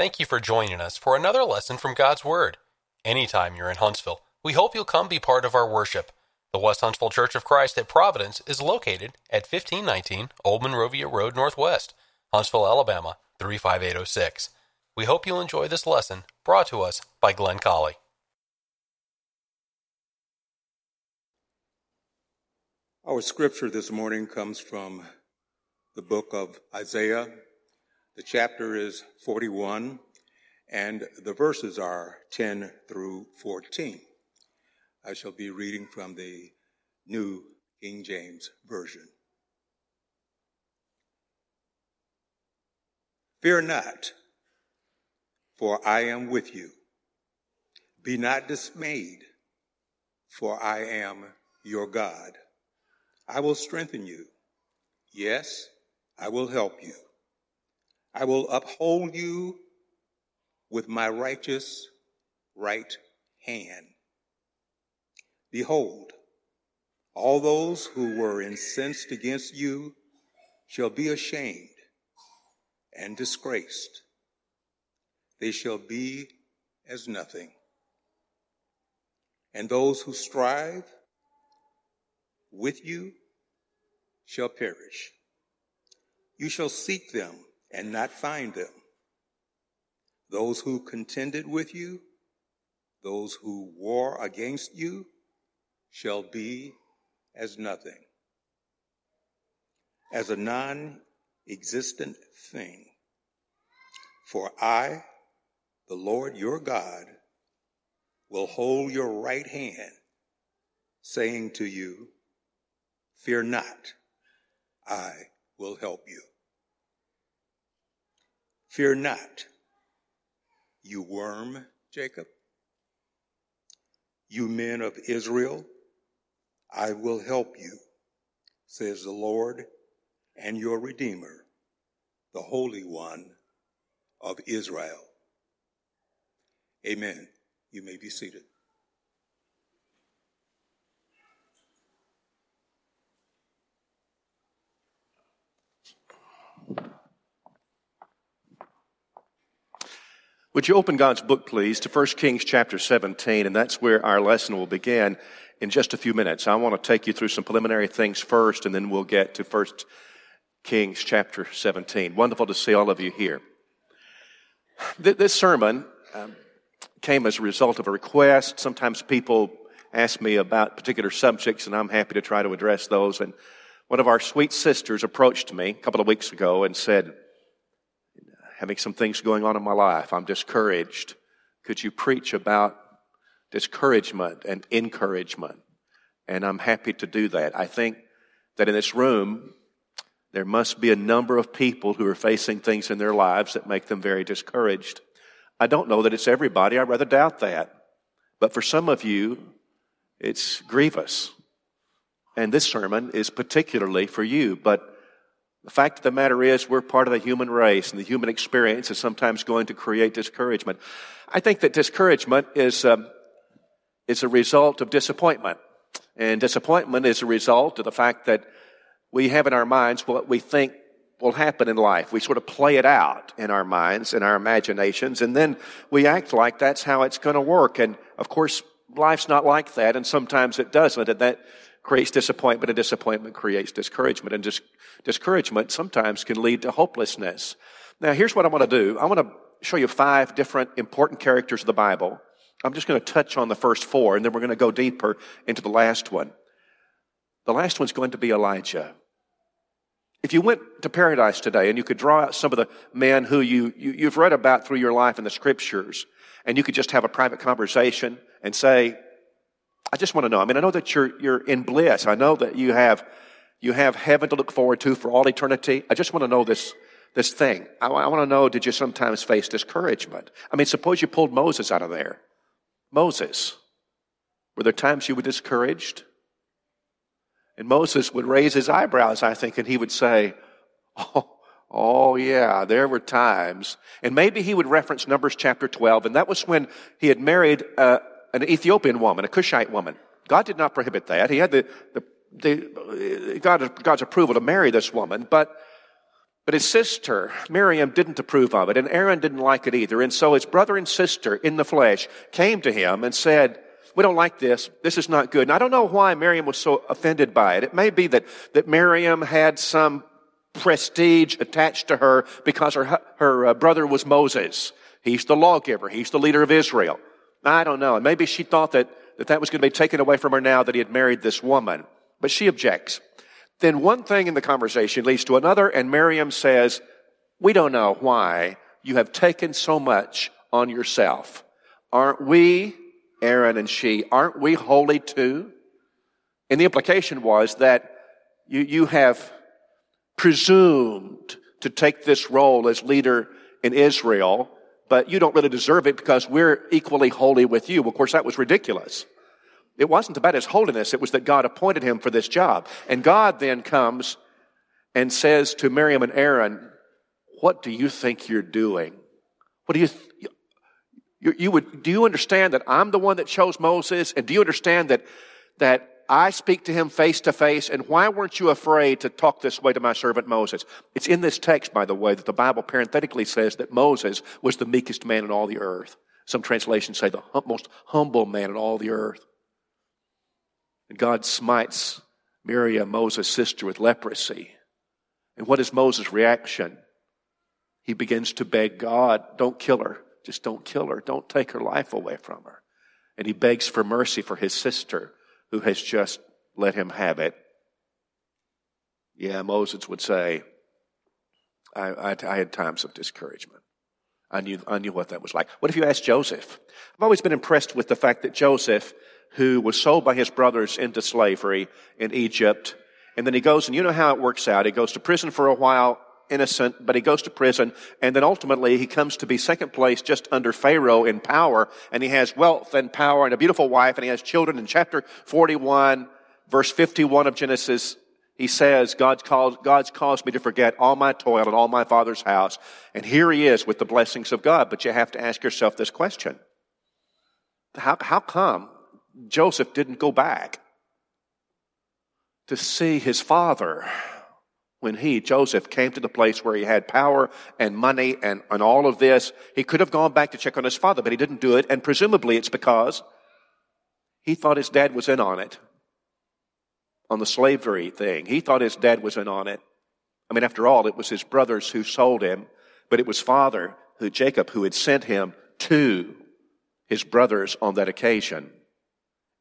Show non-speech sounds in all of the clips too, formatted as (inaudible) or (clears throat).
Thank you for joining us for another lesson from God's Word. Anytime you're in Huntsville, we hope you'll come be part of our worship. The West Huntsville Church of Christ at Providence is located at 1519 Old Monrovia Road Northwest, Huntsville, Alabama 35806. We hope you'll enjoy this lesson brought to us by Glenn Colley. Our scripture this morning comes from the book of Isaiah, the chapter is 41, and the verses are 10 through 14. I shall be reading from the New King James Version. Fear not, for I am with you. Be not dismayed, for I am your God. I will strengthen you. Yes, I will help you. I will uphold you with my righteous right hand. Behold, all those who were incensed against you shall be ashamed and disgraced. They shall be as nothing. And those who strive with you shall perish. You shall seek them and not find them. Those who contended with you, those who war against you, shall be as nothing, as a non existent thing. For I, the Lord your God, will hold your right hand, saying to you, Fear not, I will help you. Fear not, you worm, Jacob. You men of Israel, I will help you, says the Lord and your Redeemer, the Holy One of Israel. Amen. You may be seated. Would you open God's book, please, to 1 Kings chapter 17, and that's where our lesson will begin in just a few minutes. I want to take you through some preliminary things first, and then we'll get to 1 Kings chapter 17. Wonderful to see all of you here. This sermon um, came as a result of a request. Sometimes people ask me about particular subjects, and I'm happy to try to address those. And one of our sweet sisters approached me a couple of weeks ago and said, having some things going on in my life. I'm discouraged. Could you preach about discouragement and encouragement? And I'm happy to do that. I think that in this room, there must be a number of people who are facing things in their lives that make them very discouraged. I don't know that it's everybody. I rather doubt that. But for some of you, it's grievous. And this sermon is particularly for you. But the fact of the matter is, we're part of the human race, and the human experience is sometimes going to create discouragement. I think that discouragement is, um, is a result of disappointment. And disappointment is a result of the fact that we have in our minds what we think will happen in life. We sort of play it out in our minds, in our imaginations, and then we act like that's how it's going to work. And of course, life's not like that, and sometimes it doesn't. And that creates disappointment, and disappointment creates discouragement, and dis- discouragement sometimes can lead to hopelessness. Now, here's what I want to do. I want to show you five different important characters of the Bible. I'm just going to touch on the first four, and then we're going to go deeper into the last one. The last one's going to be Elijah. If you went to paradise today and you could draw out some of the men who you, you, have read about through your life in the scriptures, and you could just have a private conversation and say, I just want to know. I mean, I know that you're, you're in bliss. I know that you have, you have heaven to look forward to for all eternity. I just want to know this, this thing. I, I want to know, did you sometimes face discouragement? I mean, suppose you pulled Moses out of there. Moses. Were there times you were discouraged? And Moses would raise his eyebrows, I think, and he would say, Oh, oh yeah, there were times. And maybe he would reference Numbers chapter 12, and that was when he had married uh, an Ethiopian woman, a Cushite woman. God did not prohibit that. He had the, the, the God, God's approval to marry this woman, but But his sister, Miriam, didn't approve of it, and Aaron didn't like it either. And so his brother and sister in the flesh came to him and said, we don't like this. This is not good. And I don't know why Miriam was so offended by it. It may be that, that Miriam had some prestige attached to her because her, her uh, brother was Moses. He's the lawgiver. He's the leader of Israel. I don't know. And maybe she thought that, that that was going to be taken away from her now that he had married this woman. But she objects. Then one thing in the conversation leads to another, and Miriam says, We don't know why you have taken so much on yourself. Aren't we, Aaron and she, aren't we holy too? And the implication was that you, you have presumed to take this role as leader in Israel, but you don't really deserve it because we're equally holy with you. Of course, that was ridiculous. It wasn't about his holiness, it was that God appointed him for this job. And God then comes and says to Miriam and Aaron, What do you think you're doing? What do you, you, you would, do you understand that I'm the one that chose Moses? And do you understand that, that I speak to him face to face, and why weren't you afraid to talk this way to my servant Moses? It's in this text, by the way, that the Bible parenthetically says that Moses was the meekest man in all the earth. Some translations say the most humble man in all the earth. And God smites Miriam, Moses' sister, with leprosy. And what is Moses' reaction? He begins to beg God, don't kill her. Just don't kill her. Don't take her life away from her. And he begs for mercy for his sister who has just let him have it. Yeah, Moses would say, I, I, I, had times of discouragement. I knew, I knew what that was like. What if you asked Joseph? I've always been impressed with the fact that Joseph, who was sold by his brothers into slavery in Egypt, and then he goes, and you know how it works out. He goes to prison for a while, innocent, but he goes to prison, and then ultimately he comes to be second place just under Pharaoh in power, and he has wealth and power and a beautiful wife, and he has children. In chapter 41, verse 51 of Genesis, he says, God's caused, God's caused me to forget all my toil and all my father's house. And here he is with the blessings of God. But you have to ask yourself this question. How, how come Joseph didn't go back to see his father when he, Joseph, came to the place where he had power and money and, and all of this, he could have gone back to check on his father, but he didn't do it. And presumably it's because he thought his dad was in on it. On the slavery thing. He thought his dad was in on it. I mean, after all, it was his brothers who sold him, but it was father who, Jacob, who had sent him to his brothers on that occasion.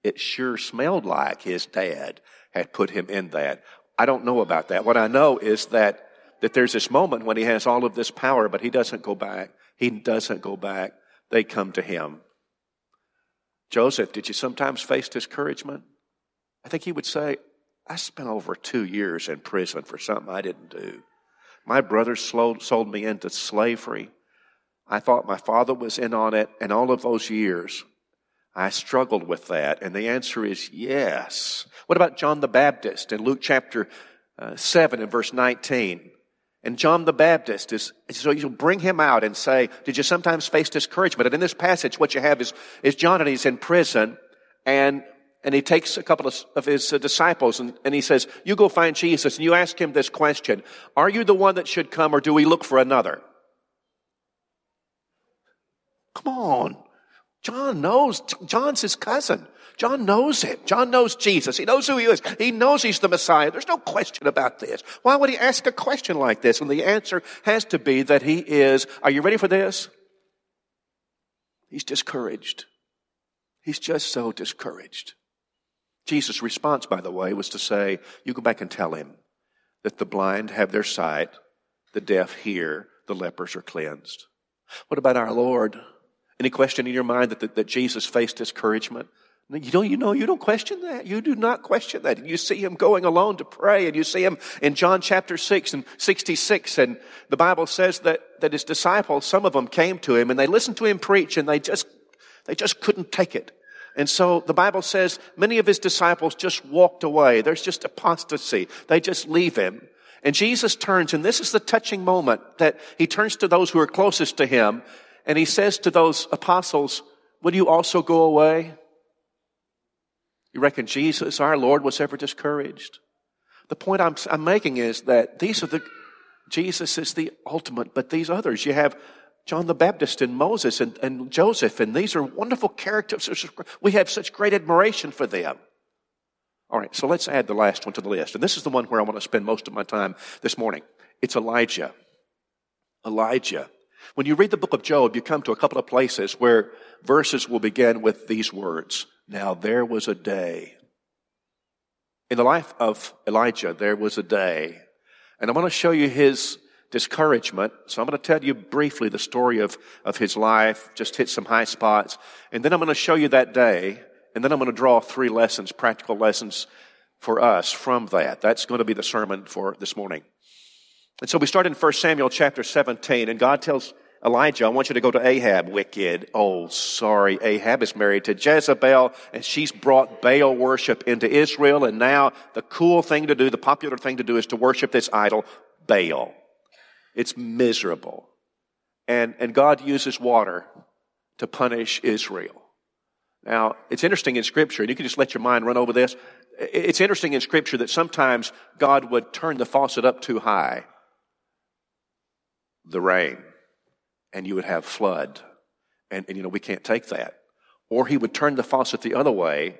It sure smelled like his dad had put him in that. I don't know about that. What I know is that, that there's this moment when he has all of this power, but he doesn't go back. He doesn't go back. They come to him. Joseph, did you sometimes face discouragement? I think he would say, I spent over two years in prison for something I didn't do. My brothers sold me into slavery. I thought my father was in on it, and all of those years, I struggled with that. And the answer is yes. What about John the Baptist in Luke chapter uh, 7 and verse 19? And John the Baptist is, so you bring him out and say, did you sometimes face discouragement? And in this passage, what you have is, is John and he's in prison and, and he takes a couple of, of his uh, disciples and, and he says, you go find Jesus and you ask him this question, are you the one that should come or do we look for another? Come on. John knows, John's his cousin. John knows him. John knows Jesus. He knows who he is. He knows he's the Messiah. There's no question about this. Why would he ask a question like this? And the answer has to be that he is, are you ready for this? He's discouraged. He's just so discouraged. Jesus' response, by the way, was to say, you go back and tell him that the blind have their sight, the deaf hear, the lepers are cleansed. What about our Lord? Any question in your mind that, that, that Jesus faced discouragement? You don't, you know, you don't question that. You do not question that. You see him going alone to pray and you see him in John chapter 6 and 66 and the Bible says that, that his disciples, some of them came to him and they listened to him preach and they just, they just couldn't take it. And so the Bible says many of his disciples just walked away. There's just apostasy. They just leave him. And Jesus turns and this is the touching moment that he turns to those who are closest to him and he says to those apostles, Will you also go away? You reckon Jesus, our Lord, was ever discouraged? The point I'm, I'm making is that these are the, Jesus is the ultimate, but these others, you have John the Baptist and Moses and, and Joseph, and these are wonderful characters. We have such great admiration for them. All right, so let's add the last one to the list. And this is the one where I want to spend most of my time this morning. It's Elijah. Elijah. When you read the book of Job, you come to a couple of places where verses will begin with these words. Now there was a day. In the life of Elijah, there was a day. And I want to show you his discouragement. So I'm going to tell you briefly the story of, of his life, just hit some high spots. And then I'm going to show you that day. And then I'm going to draw three lessons, practical lessons for us from that. That's going to be the sermon for this morning. And so we start in 1 Samuel chapter 17, and God tells Elijah, I want you to go to Ahab, wicked. Oh, sorry. Ahab is married to Jezebel, and she's brought Baal worship into Israel, and now the cool thing to do, the popular thing to do is to worship this idol, Baal. It's miserable. And, and God uses water to punish Israel. Now, it's interesting in Scripture, and you can just let your mind run over this. It's interesting in Scripture that sometimes God would turn the faucet up too high the rain and you would have flood. And, and, you know, we can't take that. Or he would turn the faucet the other way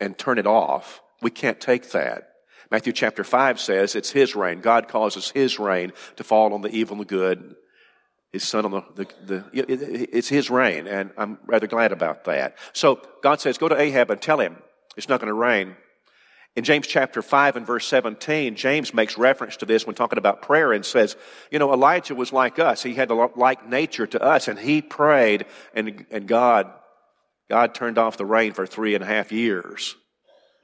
and turn it off. We can't take that. Matthew chapter 5 says it's his rain. God causes his rain to fall on the evil and the good. His sun on the, the, the it's his rain, and I'm rather glad about that. So God says, go to Ahab and tell him it's not going to rain. In James chapter 5 and verse 17, James makes reference to this when talking about prayer and says, you know, Elijah was like us. He had a like nature to us and he prayed and, and God, God turned off the rain for three and a half years.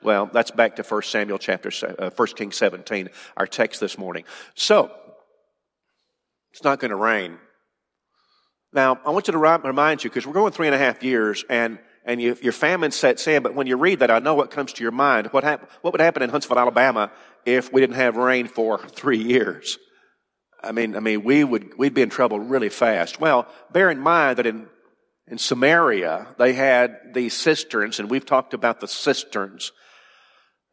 Well, that's back to 1 Samuel chapter, uh, 1 Kings 17, our text this morning. So, it's not going to rain. Now, I want you to remind you, because we're going three and a half years, and and you, your famine sets in. But when you read that, I know what comes to your mind. What, hap- what would happen in Huntsville, Alabama, if we didn't have rain for three years? I mean, I mean, we would we'd be in trouble really fast. Well, bear in mind that in in Samaria they had these cisterns, and we've talked about the cisterns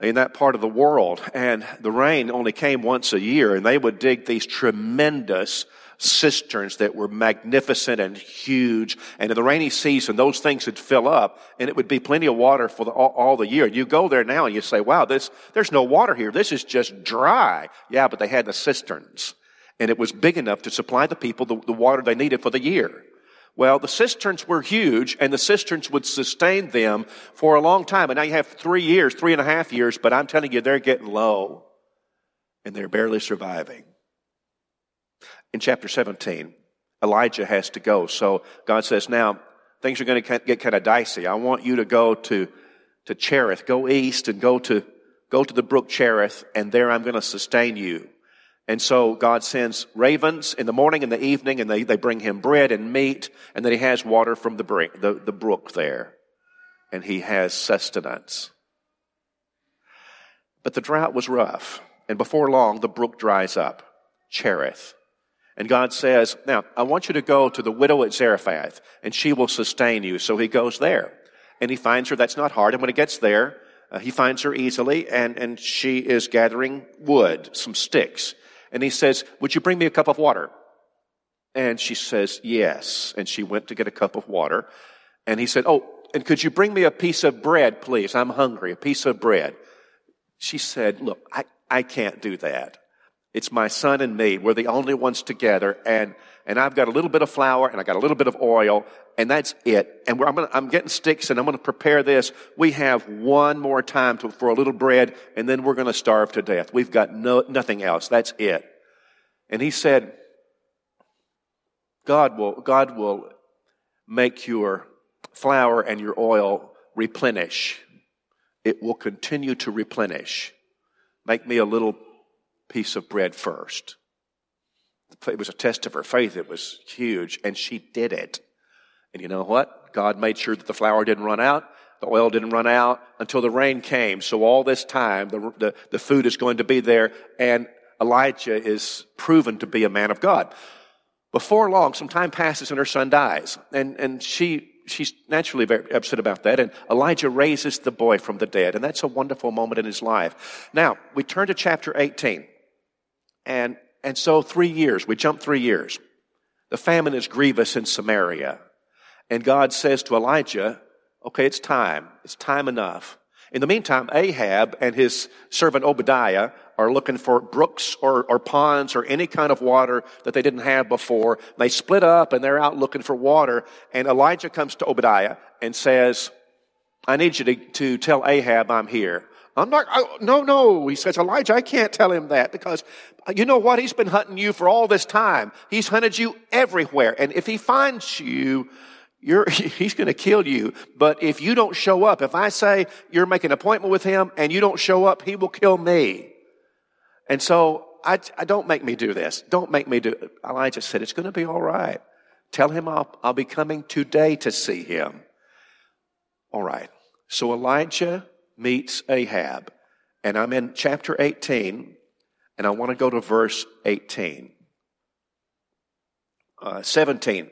in that part of the world, and the rain only came once a year, and they would dig these tremendous cisterns that were magnificent and huge. And in the rainy season, those things would fill up and it would be plenty of water for the, all, all, the year. You go there now and you say, wow, this, there's no water here. This is just dry. Yeah, but they had the cisterns and it was big enough to supply the people the, the water they needed for the year. Well, the cisterns were huge and the cisterns would sustain them for a long time. And now you have three years, three and a half years, but I'm telling you, they're getting low and they're barely surviving in chapter 17, Elijah has to go. So God says, now things are going to get kind of dicey. I want you to go to, to Cherith, go east and go to, go to the brook Cherith, and there I'm going to sustain you. And so God sends ravens in the morning and the evening, and they, they bring him bread and meat, and then he has water from the, the, the brook there. And he has sustenance. But the drought was rough, and before long the brook dries up. Cherith. And God says, now, I want you to go to the widow at Zarephath, and she will sustain you. So he goes there. And he finds her. That's not hard. And when he gets there, uh, he finds her easily, and, and she is gathering wood, some sticks. And he says, Would you bring me a cup of water? And she says, Yes. And she went to get a cup of water. And he said, Oh, and could you bring me a piece of bread, please? I'm hungry, a piece of bread. She said, Look, I, I can't do that. It's my son and me. We're the only ones together. And, and I've got a little bit of flour and I got a little bit of oil and that's it. And I'm, gonna, I'm getting sticks and I'm going to prepare this. We have one more time to, for a little bread and then we're going to starve to death. We've got no, nothing else. That's it. And he said, God will, God will make your flour and your oil replenish. It will continue to replenish. Make me a little piece of bread first. It was a test of her faith. It was huge. And she did it. And you know what? God made sure that the flour didn't run out. The oil didn't run out until the rain came. So all this time, the, the, the food is going to be there. And Elijah is proven to be a man of God. Before long, some time passes and her son dies. And, and she, she's naturally very upset about that. And Elijah raises the boy from the dead. And that's a wonderful moment in his life. Now, we turn to chapter 18. And And so three years, we jump three years. The famine is grievous in Samaria. And God says to Elijah, okay, it's time. It's time enough. In the meantime, Ahab and his servant Obadiah are looking for brooks or, or ponds or any kind of water that they didn't have before. They split up and they're out looking for water. And Elijah comes to Obadiah and says, I need you to, to tell Ahab I'm here. I'm not, I, no, no. He says, Elijah, I can't tell him that because you know what? He's been hunting you for all this time. He's hunted you everywhere. And if he finds you, you're, (laughs) he's going to kill you. But if you don't show up, if I say you're making an appointment with him and you don't show up, he will kill me. And so I, I don't make me do this. Don't make me do. Elijah said, it's going to be all right. Tell him I'll, I'll be coming today to see him. All right. So Elijah meets Ahab. And I'm in chapter 18, and I want to go to verse 18. Uh, 17.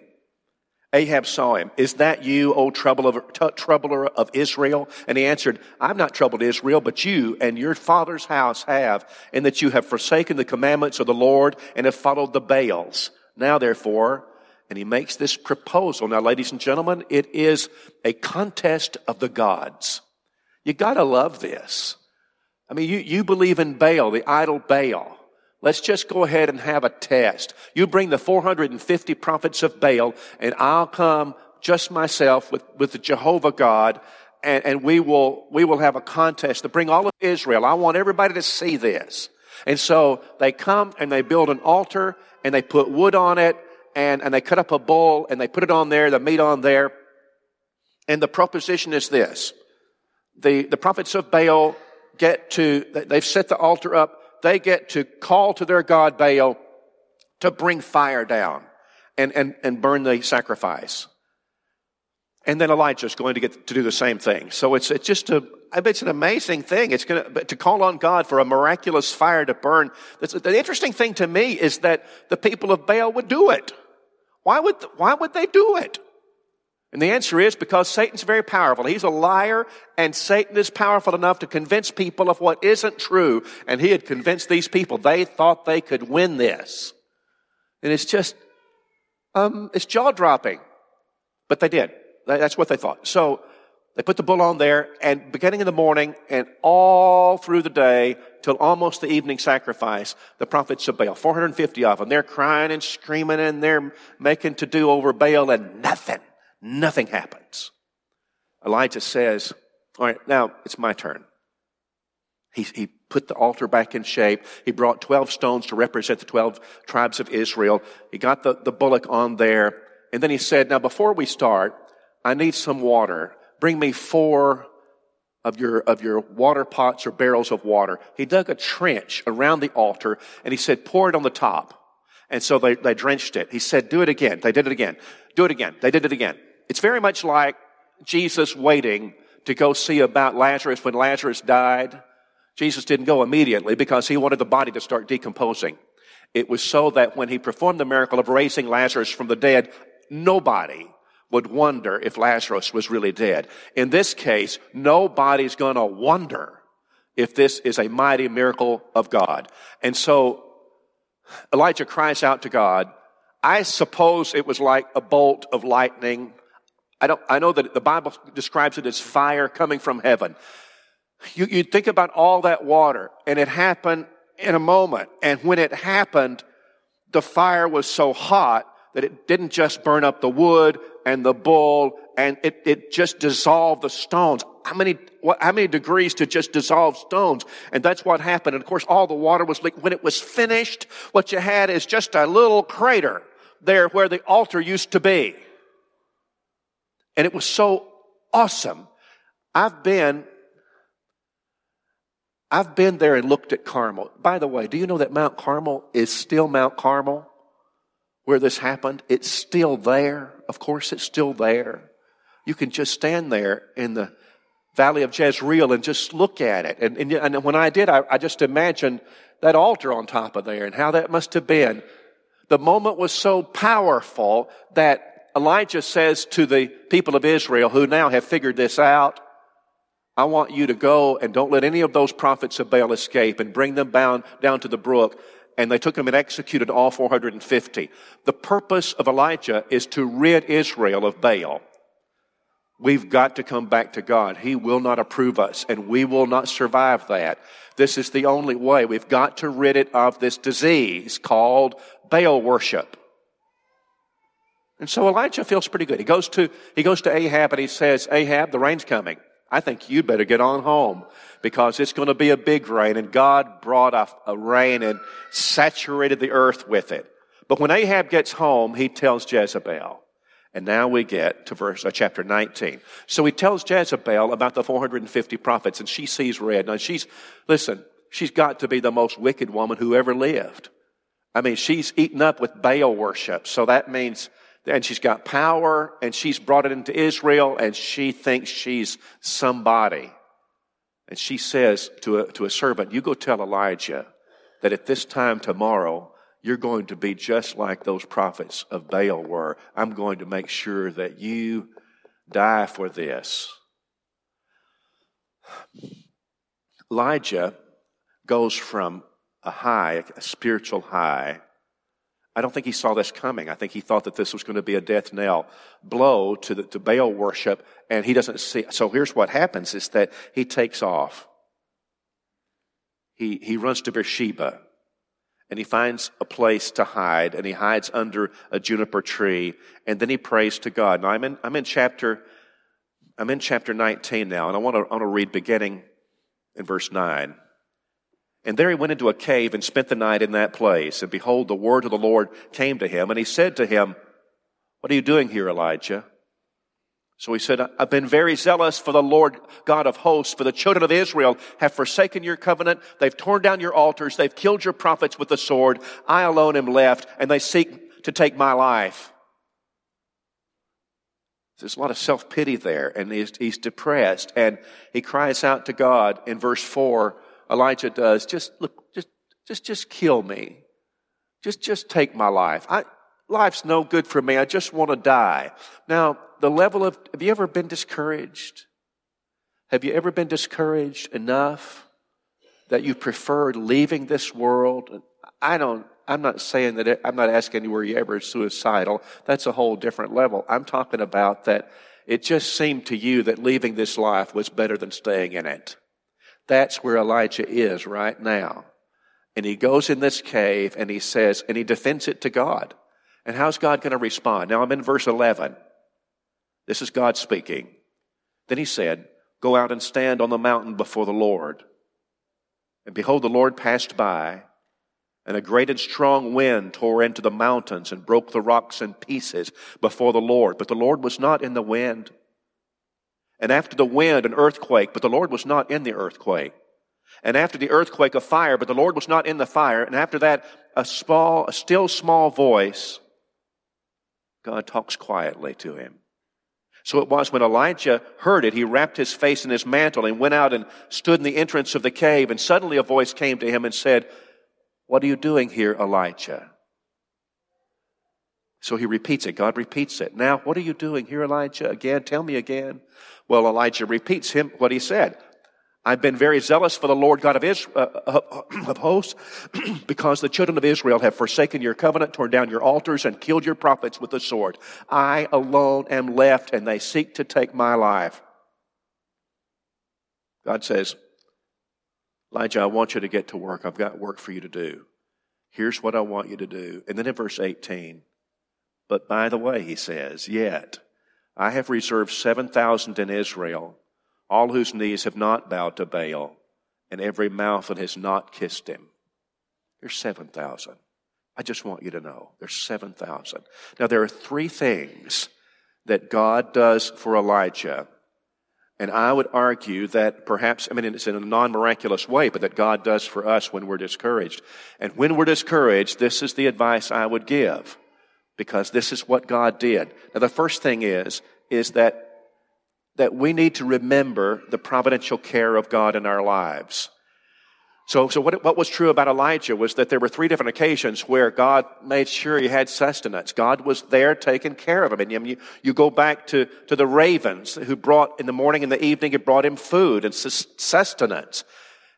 Ahab saw him. Is that you, O troubler, troubler of Israel? And he answered, I've not troubled Israel, but you and your father's house have, in that you have forsaken the commandments of the Lord and have followed the Baals. Now therefore, and he makes this proposal. Now, ladies and gentlemen, it is a contest of the gods. You gotta love this. I mean, you, you believe in Baal, the idol Baal. Let's just go ahead and have a test. You bring the 450 prophets of Baal and I'll come just myself with, with the Jehovah God and, and we will, we will have a contest to bring all of Israel. I want everybody to see this. And so they come and they build an altar and they put wood on it and, and they cut up a bull and they put it on there, the meat on there. And the proposition is this. The, the prophets of Baal get to, they've set the altar up they get to call to their God Baal to bring fire down and, and, and burn the sacrifice. And then Elijah's going to get to do the same thing. So it's, it's just a, it's an amazing thing. It's going to, to call on God for a miraculous fire to burn. The interesting thing to me is that the people of Baal would do it. Why would, why would they do it? And the answer is because Satan's very powerful. He's a liar and Satan is powerful enough to convince people of what isn't true. And he had convinced these people. They thought they could win this. And it's just, um, it's jaw dropping. But they did. That's what they thought. So they put the bull on there and beginning in the morning and all through the day till almost the evening sacrifice, the prophets of Baal, 450 of them, they're crying and screaming and they're making to do over Baal and nothing. Nothing happens. Elijah says, All right, now it's my turn. He, he put the altar back in shape. He brought 12 stones to represent the 12 tribes of Israel. He got the, the bullock on there. And then he said, Now, before we start, I need some water. Bring me four of your, of your water pots or barrels of water. He dug a trench around the altar and he said, Pour it on the top. And so they, they drenched it. He said, Do it again. They did it again. Do it again. They did it again. It's very much like Jesus waiting to go see about Lazarus when Lazarus died. Jesus didn't go immediately because he wanted the body to start decomposing. It was so that when he performed the miracle of raising Lazarus from the dead, nobody would wonder if Lazarus was really dead. In this case, nobody's gonna wonder if this is a mighty miracle of God. And so Elijah cries out to God. I suppose it was like a bolt of lightning I don't, I know that the Bible describes it as fire coming from heaven. You, you think about all that water and it happened in a moment. And when it happened, the fire was so hot that it didn't just burn up the wood and the bull and it, it just dissolved the stones. How many, what, how many degrees to just dissolve stones? And that's what happened. And of course, all the water was leaked. When it was finished, what you had is just a little crater there where the altar used to be. And it was so awesome. I've been, I've been there and looked at Carmel. By the way, do you know that Mount Carmel is still Mount Carmel? Where this happened? It's still there. Of course, it's still there. You can just stand there in the valley of Jezreel and just look at it. And, and, and when I did, I, I just imagined that altar on top of there and how that must have been. The moment was so powerful that Elijah says to the people of Israel who now have figured this out, I want you to go and don't let any of those prophets of Baal escape and bring them bound down to the brook and they took them and executed all 450. The purpose of Elijah is to rid Israel of Baal. We've got to come back to God. He will not approve us, and we will not survive that. This is the only way. We've got to rid it of this disease called Baal worship. And so Elijah feels pretty good. He goes to, he goes to Ahab and he says, Ahab, the rain's coming. I think you'd better get on home because it's going to be a big rain. And God brought a, a rain and saturated the earth with it. But when Ahab gets home, he tells Jezebel. And now we get to verse uh, chapter 19. So he tells Jezebel about the 450 prophets and she sees red. Now she's, listen, she's got to be the most wicked woman who ever lived. I mean, she's eaten up with Baal worship. So that means, and she's got power and she's brought it into Israel and she thinks she's somebody. And she says to a, to a servant, you go tell Elijah that at this time tomorrow, you're going to be just like those prophets of Baal were. I'm going to make sure that you die for this. Elijah goes from a high, a spiritual high. I don't think he saw this coming. I think he thought that this was going to be a death knell blow to, the, to Baal worship, and he doesn't see. So here's what happens: is that he takes off. He he runs to Beersheba and he finds a place to hide and he hides under a juniper tree and then he prays to God. Now I'm in, I'm in chapter, I'm in chapter 19 now and I want to, I want to read beginning in verse 9. And there he went into a cave and spent the night in that place. And behold, the word of the Lord came to him and he said to him, What are you doing here, Elijah? So he said, I've been very zealous for the Lord God of hosts, for the children of Israel have forsaken your covenant. They've torn down your altars. They've killed your prophets with the sword. I alone am left and they seek to take my life. There's a lot of self-pity there and he's, he's depressed and he cries out to God in verse four. Elijah does, just look, just, just, just kill me. Just, just take my life. I, life's no good for me. I just want to die. Now, the level of, have you ever been discouraged? Have you ever been discouraged enough that you preferred leaving this world? I don't, I'm not saying that, it, I'm not asking you were you ever suicidal. That's a whole different level. I'm talking about that it just seemed to you that leaving this life was better than staying in it. That's where Elijah is right now. And he goes in this cave and he says, and he defends it to God. And how's God going to respond? Now I'm in verse 11. This is God speaking. Then he said, Go out and stand on the mountain before the Lord. And behold, the Lord passed by, and a great and strong wind tore into the mountains and broke the rocks in pieces before the Lord. But the Lord was not in the wind. And after the wind, an earthquake, but the Lord was not in the earthquake. And after the earthquake, a fire, but the Lord was not in the fire. And after that, a small, a still small voice. God talks quietly to him. So it was when Elijah heard it, he wrapped his face in his mantle and went out and stood in the entrance of the cave. And suddenly a voice came to him and said, What are you doing here, Elijah? So he repeats it. God repeats it. Now, what are you doing here, Elijah? Again, tell me again. Well, Elijah repeats him what he said. I've been very zealous for the Lord God of, Israel, uh, uh of hosts (clears throat) because the children of Israel have forsaken your covenant, torn down your altars, and killed your prophets with the sword. I alone am left, and they seek to take my life. God says, Elijah, I want you to get to work. I've got work for you to do. Here's what I want you to do. And then in verse 18, but by the way, he says, yet I have reserved 7,000 in Israel all whose knees have not bowed to Baal, and every mouth that has not kissed him. There's 7,000. I just want you to know there's 7,000. Now, there are three things that God does for Elijah. And I would argue that perhaps, I mean, it's in a non miraculous way, but that God does for us when we're discouraged. And when we're discouraged, this is the advice I would give because this is what God did. Now, the first thing is, is that that we need to remember the providential care of God in our lives. So, so what, what was true about Elijah was that there were three different occasions where God made sure he had sustenance. God was there taking care of him. And you, you go back to, to the ravens who brought in the morning and the evening, it brought him food and sustenance.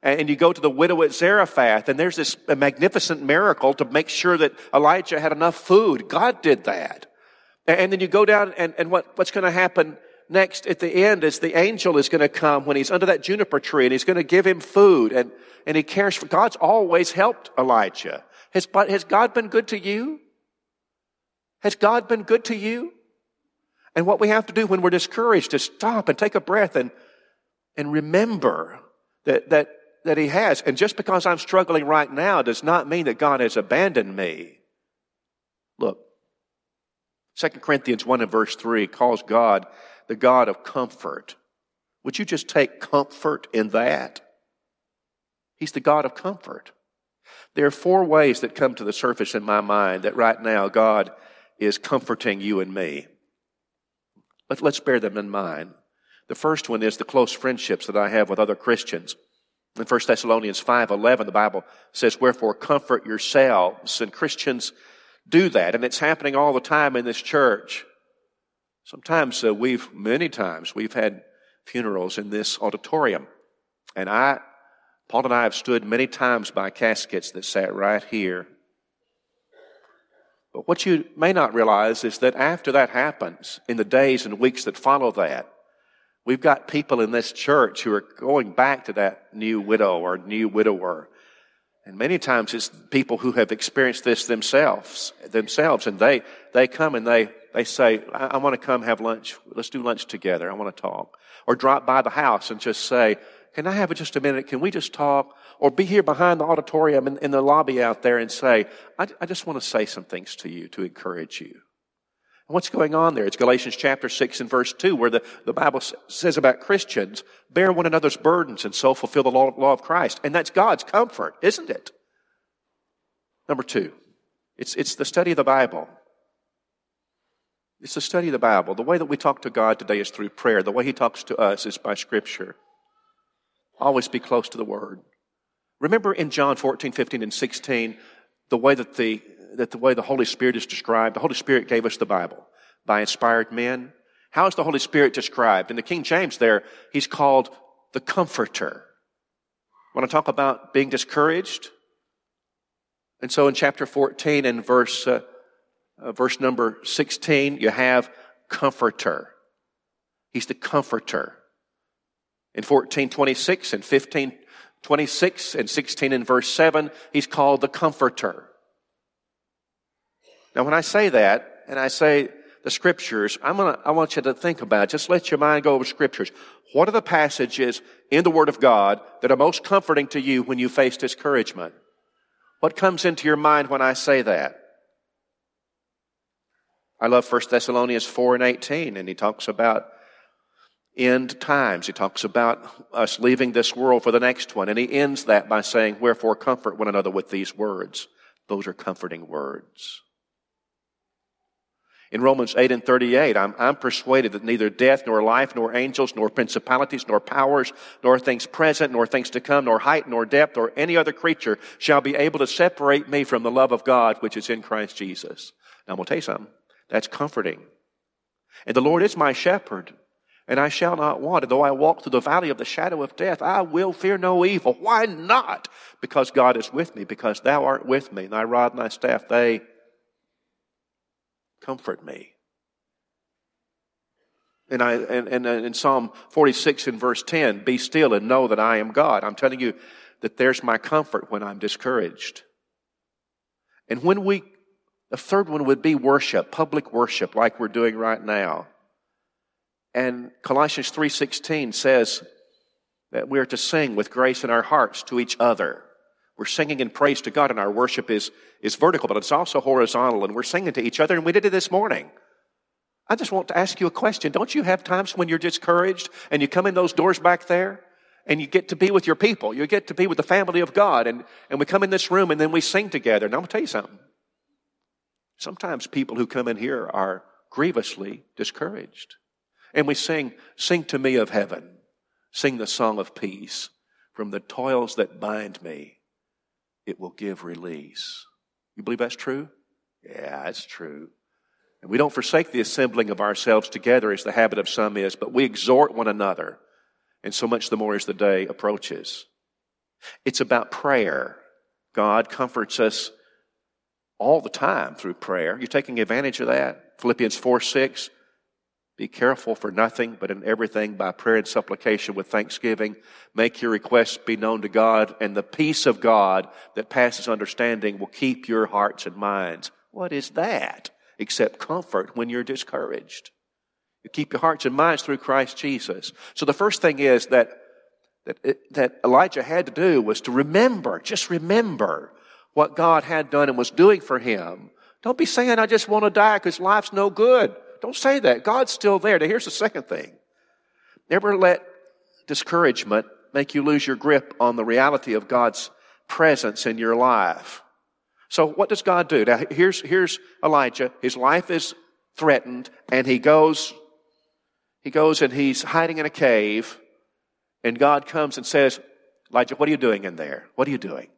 And you go to the widow at Zarephath, and there's this magnificent miracle to make sure that Elijah had enough food. God did that. And then you go down, and, and what, what's going to happen next at the end is the angel is going to come when he's under that juniper tree, and he's going to give him food, and, and he cares for, God's always helped Elijah. Has, has God been good to you? Has God been good to you? And what we have to do when we're discouraged is stop and take a breath and, and remember that, that, that He has. And just because I'm struggling right now does not mean that God has abandoned me. Look, 2 Corinthians 1 and verse 3 calls God the God of comfort. Would you just take comfort in that? He's the God of comfort. There are four ways that come to the surface in my mind that right now God is comforting you and me. Let's bear them in mind. The first one is the close friendships that I have with other Christians. In 1 Thessalonians 5:11 the Bible says wherefore comfort yourselves and Christians do that and it's happening all the time in this church. Sometimes uh, we've many times we've had funerals in this auditorium and I Paul and I have stood many times by caskets that sat right here. But what you may not realize is that after that happens, in the days and weeks that follow that, we've got people in this church who are going back to that new widow or new widower. And many times it's people who have experienced this themselves, themselves, and they, they come and they, they say, I, I want to come have lunch. Let's do lunch together. I want to talk. Or drop by the house and just say, can I have just a minute? Can we just talk? Or be here behind the auditorium in, in the lobby out there and say, I, I just want to say some things to you to encourage you. What's going on there? It's Galatians chapter 6 and verse 2 where the, the Bible says about Christians, bear one another's burdens and so fulfill the law, law of Christ. And that's God's comfort, isn't it? Number two, it's, it's the study of the Bible. It's the study of the Bible. The way that we talk to God today is through prayer. The way He talks to us is by Scripture. Always be close to the Word. Remember in John 14, 15, and 16, the way that the, that the way the Holy Spirit is described. The Holy Spirit gave us the Bible by inspired men. How is the Holy Spirit described? In the King James there, he's called the Comforter. Want to talk about being discouraged? And so in chapter 14 and verse, uh, uh, verse number 16, you have Comforter. He's the Comforter in 1426 and 1526 and 16 in verse 7, he's called the Comforter. Now, when I say that, and I say the scriptures, I'm gonna, I want you to think about it. Just let your mind go over scriptures. What are the passages in the Word of God that are most comforting to you when you face discouragement? What comes into your mind when I say that? I love 1 Thessalonians 4 and 18, and he talks about end times. He talks about us leaving this world for the next one. And he ends that by saying, Wherefore comfort one another with these words. Those are comforting words. In Romans 8 and 38, I'm, I'm, persuaded that neither death, nor life, nor angels, nor principalities, nor powers, nor things present, nor things to come, nor height, nor depth, or any other creature shall be able to separate me from the love of God which is in Christ Jesus. Now I'm going to tell you something. That's comforting. And the Lord is my shepherd and I shall not want. And though I walk through the valley of the shadow of death, I will fear no evil. Why not? Because God is with me, because thou art with me, thy rod and thy staff, they comfort me. And, I, and, and in Psalm 46 in verse 10, be still and know that I am God. I'm telling you that there's my comfort when I'm discouraged. And when we, the third one would be worship, public worship, like we're doing right now. And Colossians 3:16 says that we are to sing with grace in our hearts to each other. We're singing in praise to God and our worship is, is vertical, but it's also horizontal and we're singing to each other and we did it this morning. I just want to ask you a question. Don't you have times when you're discouraged and you come in those doors back there and you get to be with your people? You get to be with the family of God and, and we come in this room and then we sing together. And I'm going to tell you something. Sometimes people who come in here are grievously discouraged. And we sing, Sing to me of heaven, sing the song of peace. From the toils that bind me, it will give release. You believe that's true? Yeah, it's true. And we don't forsake the assembling of ourselves together as the habit of some is, but we exhort one another, and so much the more as the day approaches. It's about prayer. God comforts us all the time through prayer. You're taking advantage of that. Philippians 4 6. Be careful for nothing, but in everything by prayer and supplication with thanksgiving. Make your requests be known to God, and the peace of God that passes understanding will keep your hearts and minds. What is that? Except comfort when you're discouraged. You keep your hearts and minds through Christ Jesus. So the first thing is that, that, that Elijah had to do was to remember, just remember what God had done and was doing for him. Don't be saying, I just want to die because life's no good. Don't say that. God's still there. Now, here's the second thing. Never let discouragement make you lose your grip on the reality of God's presence in your life. So what does God do? Now, here's, here's Elijah. His life is threatened and he goes, he goes and he's hiding in a cave and God comes and says, Elijah, what are you doing in there? What are you doing?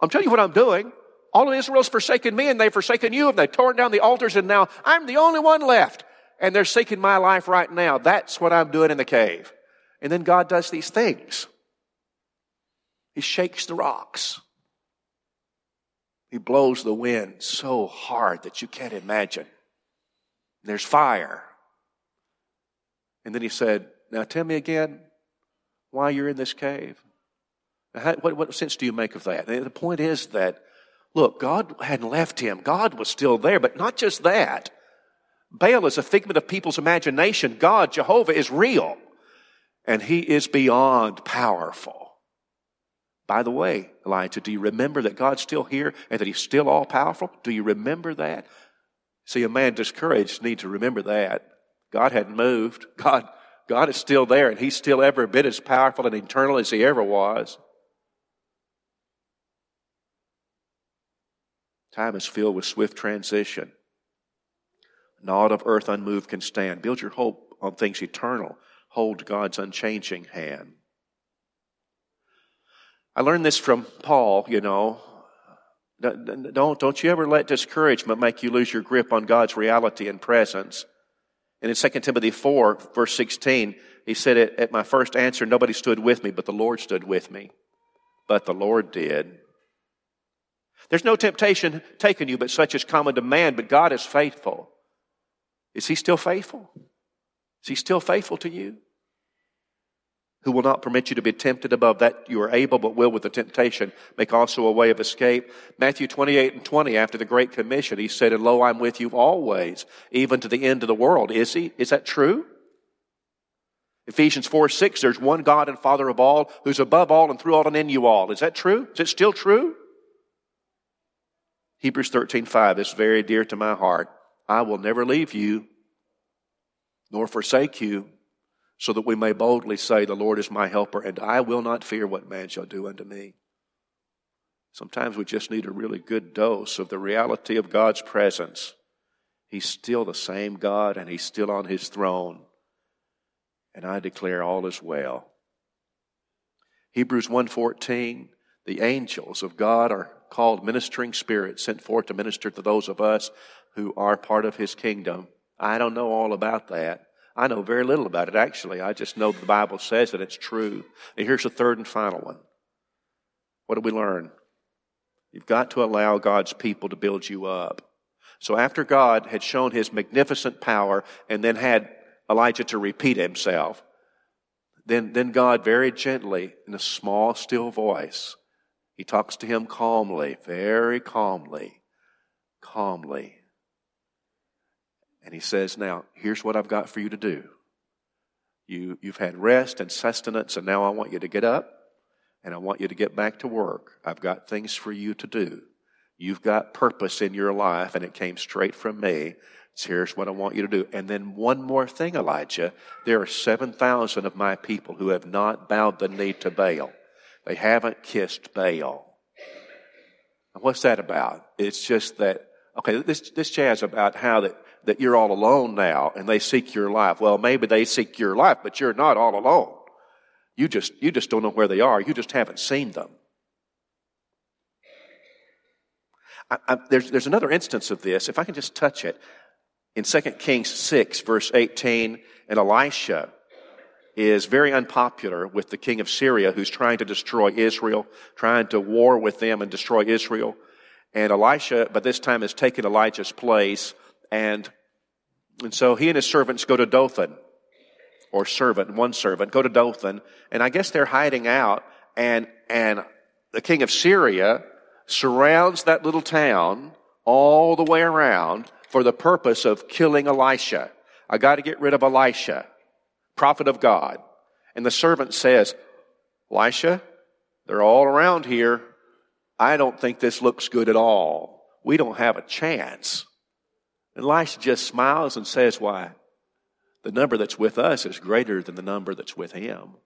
I'm telling you what I'm doing. All of Israel's forsaken me and they've forsaken you and they've torn down the altars and now I'm the only one left. And they're seeking my life right now. That's what I'm doing in the cave. And then God does these things. He shakes the rocks. He blows the wind so hard that you can't imagine. There's fire. And then he said, Now tell me again why you're in this cave. How, what, what sense do you make of that? The point is that Look, God hadn't left him. God was still there, but not just that. Baal is a figment of people's imagination. God, Jehovah, is real. And he is beyond powerful. By the way, Elijah, do you remember that God's still here and that he's still all powerful? Do you remember that? See, a man discouraged needs to remember that. God hadn't moved. God, God is still there and he's still every bit as powerful and eternal as he ever was. Time is filled with swift transition. Naught of earth unmoved can stand. Build your hope on things eternal. Hold God's unchanging hand. I learned this from Paul, you know. Don't, don't you ever let discouragement make you lose your grip on God's reality and presence. And in 2 Timothy 4, verse 16, he said, At my first answer, nobody stood with me, but the Lord stood with me. But the Lord did. There's no temptation taken you but such as common to man, but God is faithful. Is He still faithful? Is He still faithful to you? Who will not permit you to be tempted above that you are able, but will with the temptation make also a way of escape. Matthew 28 and 20, after the Great Commission, He said, And lo, I'm with you always, even to the end of the world. Is He? Is that true? Ephesians 4 6, there's one God and Father of all, who's above all and through all and in you all. Is that true? Is it still true? Hebrews 13, 5 is very dear to my heart. I will never leave you nor forsake you, so that we may boldly say, The Lord is my helper, and I will not fear what man shall do unto me. Sometimes we just need a really good dose of the reality of God's presence. He's still the same God, and He's still on His throne. And I declare all is well. Hebrews 1:14 The angels of God are called ministering spirit sent forth to minister to those of us who are part of his kingdom. I don't know all about that. I know very little about it, actually. I just know the Bible says that it's true. And here's the third and final one. What do we learn? You've got to allow God's people to build you up. So after God had shown his magnificent power and then had Elijah to repeat himself, then, then God very gently, in a small, still voice, he talks to him calmly, very calmly, calmly. And he says, Now, here's what I've got for you to do. You, you've had rest and sustenance, and now I want you to get up and I want you to get back to work. I've got things for you to do. You've got purpose in your life, and it came straight from me. So here's what I want you to do. And then one more thing, Elijah. There are 7,000 of my people who have not bowed the knee to Baal. They haven't kissed Baal. what's that about? It's just that, okay, this, this jazz about how that, that you're all alone now and they seek your life. Well, maybe they seek your life, but you're not all alone. You just, you just don't know where they are. You just haven't seen them. I, I, there's, there's another instance of this, if I can just touch it. In 2 Kings 6, verse 18, and Elisha is very unpopular with the king of Syria who's trying to destroy Israel, trying to war with them and destroy Israel. And Elisha, by this time, has taken Elijah's place. And, and so he and his servants go to Dothan, or servant, one servant, go to Dothan. And I guess they're hiding out. And, and the king of Syria surrounds that little town all the way around for the purpose of killing Elisha. I got to get rid of Elisha, prophet of God. And the servant says, Elisha, they're all around here. I don't think this looks good at all. We don't have a chance. And Elisha just smiles and says, Why? The number that's with us is greater than the number that's with him.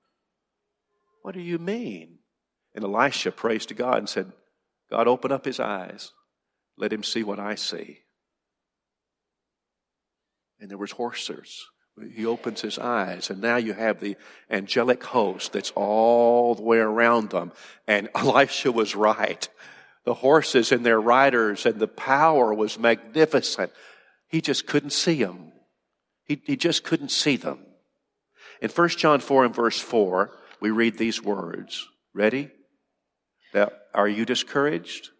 What do you mean? And Elisha prays to God and said, God, open up his eyes. Let him see what I see and there was horses. He opens his eyes, and now you have the angelic host that's all the way around them. And (laughs) Elisha was right. The horses and their riders and the power was magnificent. He just couldn't see them. He, he just couldn't see them. In 1 John 4 and verse 4, we read these words. Ready? Now, are you discouraged?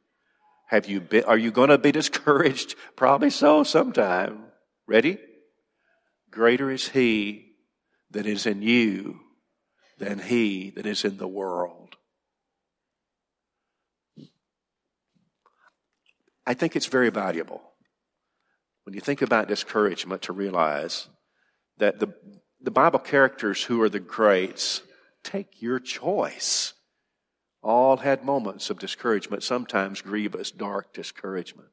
Have you been, are you going to be (laughs) discouraged? Probably so sometime. Ready? Greater is he that is in you than he that is in the world. I think it's very valuable when you think about discouragement to realize that the, the Bible characters who are the greats take your choice. All had moments of discouragement, sometimes grievous, dark discouragement.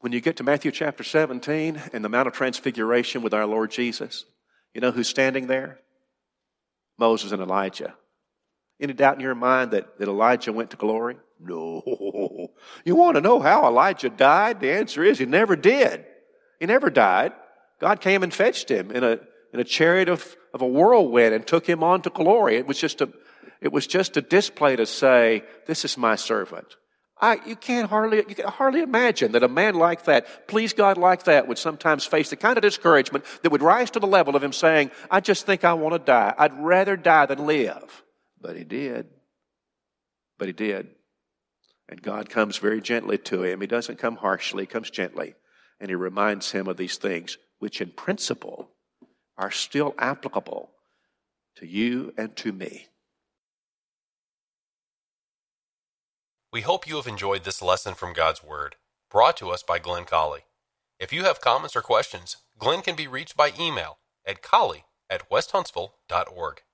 When you get to Matthew chapter 17 and the Mount of Transfiguration with our Lord Jesus, you know who's standing there? Moses and Elijah. Any doubt in your mind that, that Elijah went to glory? No. (laughs) You want to know how Elijah died? The answer is he never did. He never died. God came and fetched him in a, in a chariot of, of a whirlwind and took him on to glory. It was just a, it was just a display to say, this is my servant. I, you can't hardly, you can hardly imagine that a man like that, please God like that, would sometimes face the kind of discouragement that would rise to the level of him saying, I just think I want to die. I'd rather die than live. But he did. But he did. And God comes very gently to him. He doesn't come harshly, he comes gently. And he reminds him of these things, which in principle are still applicable to you and to me. We hope you have enjoyed this lesson from God's Word, brought to us by Glenn Colley. If you have comments or questions, Glenn can be reached by email at colley at westhuntsville.org.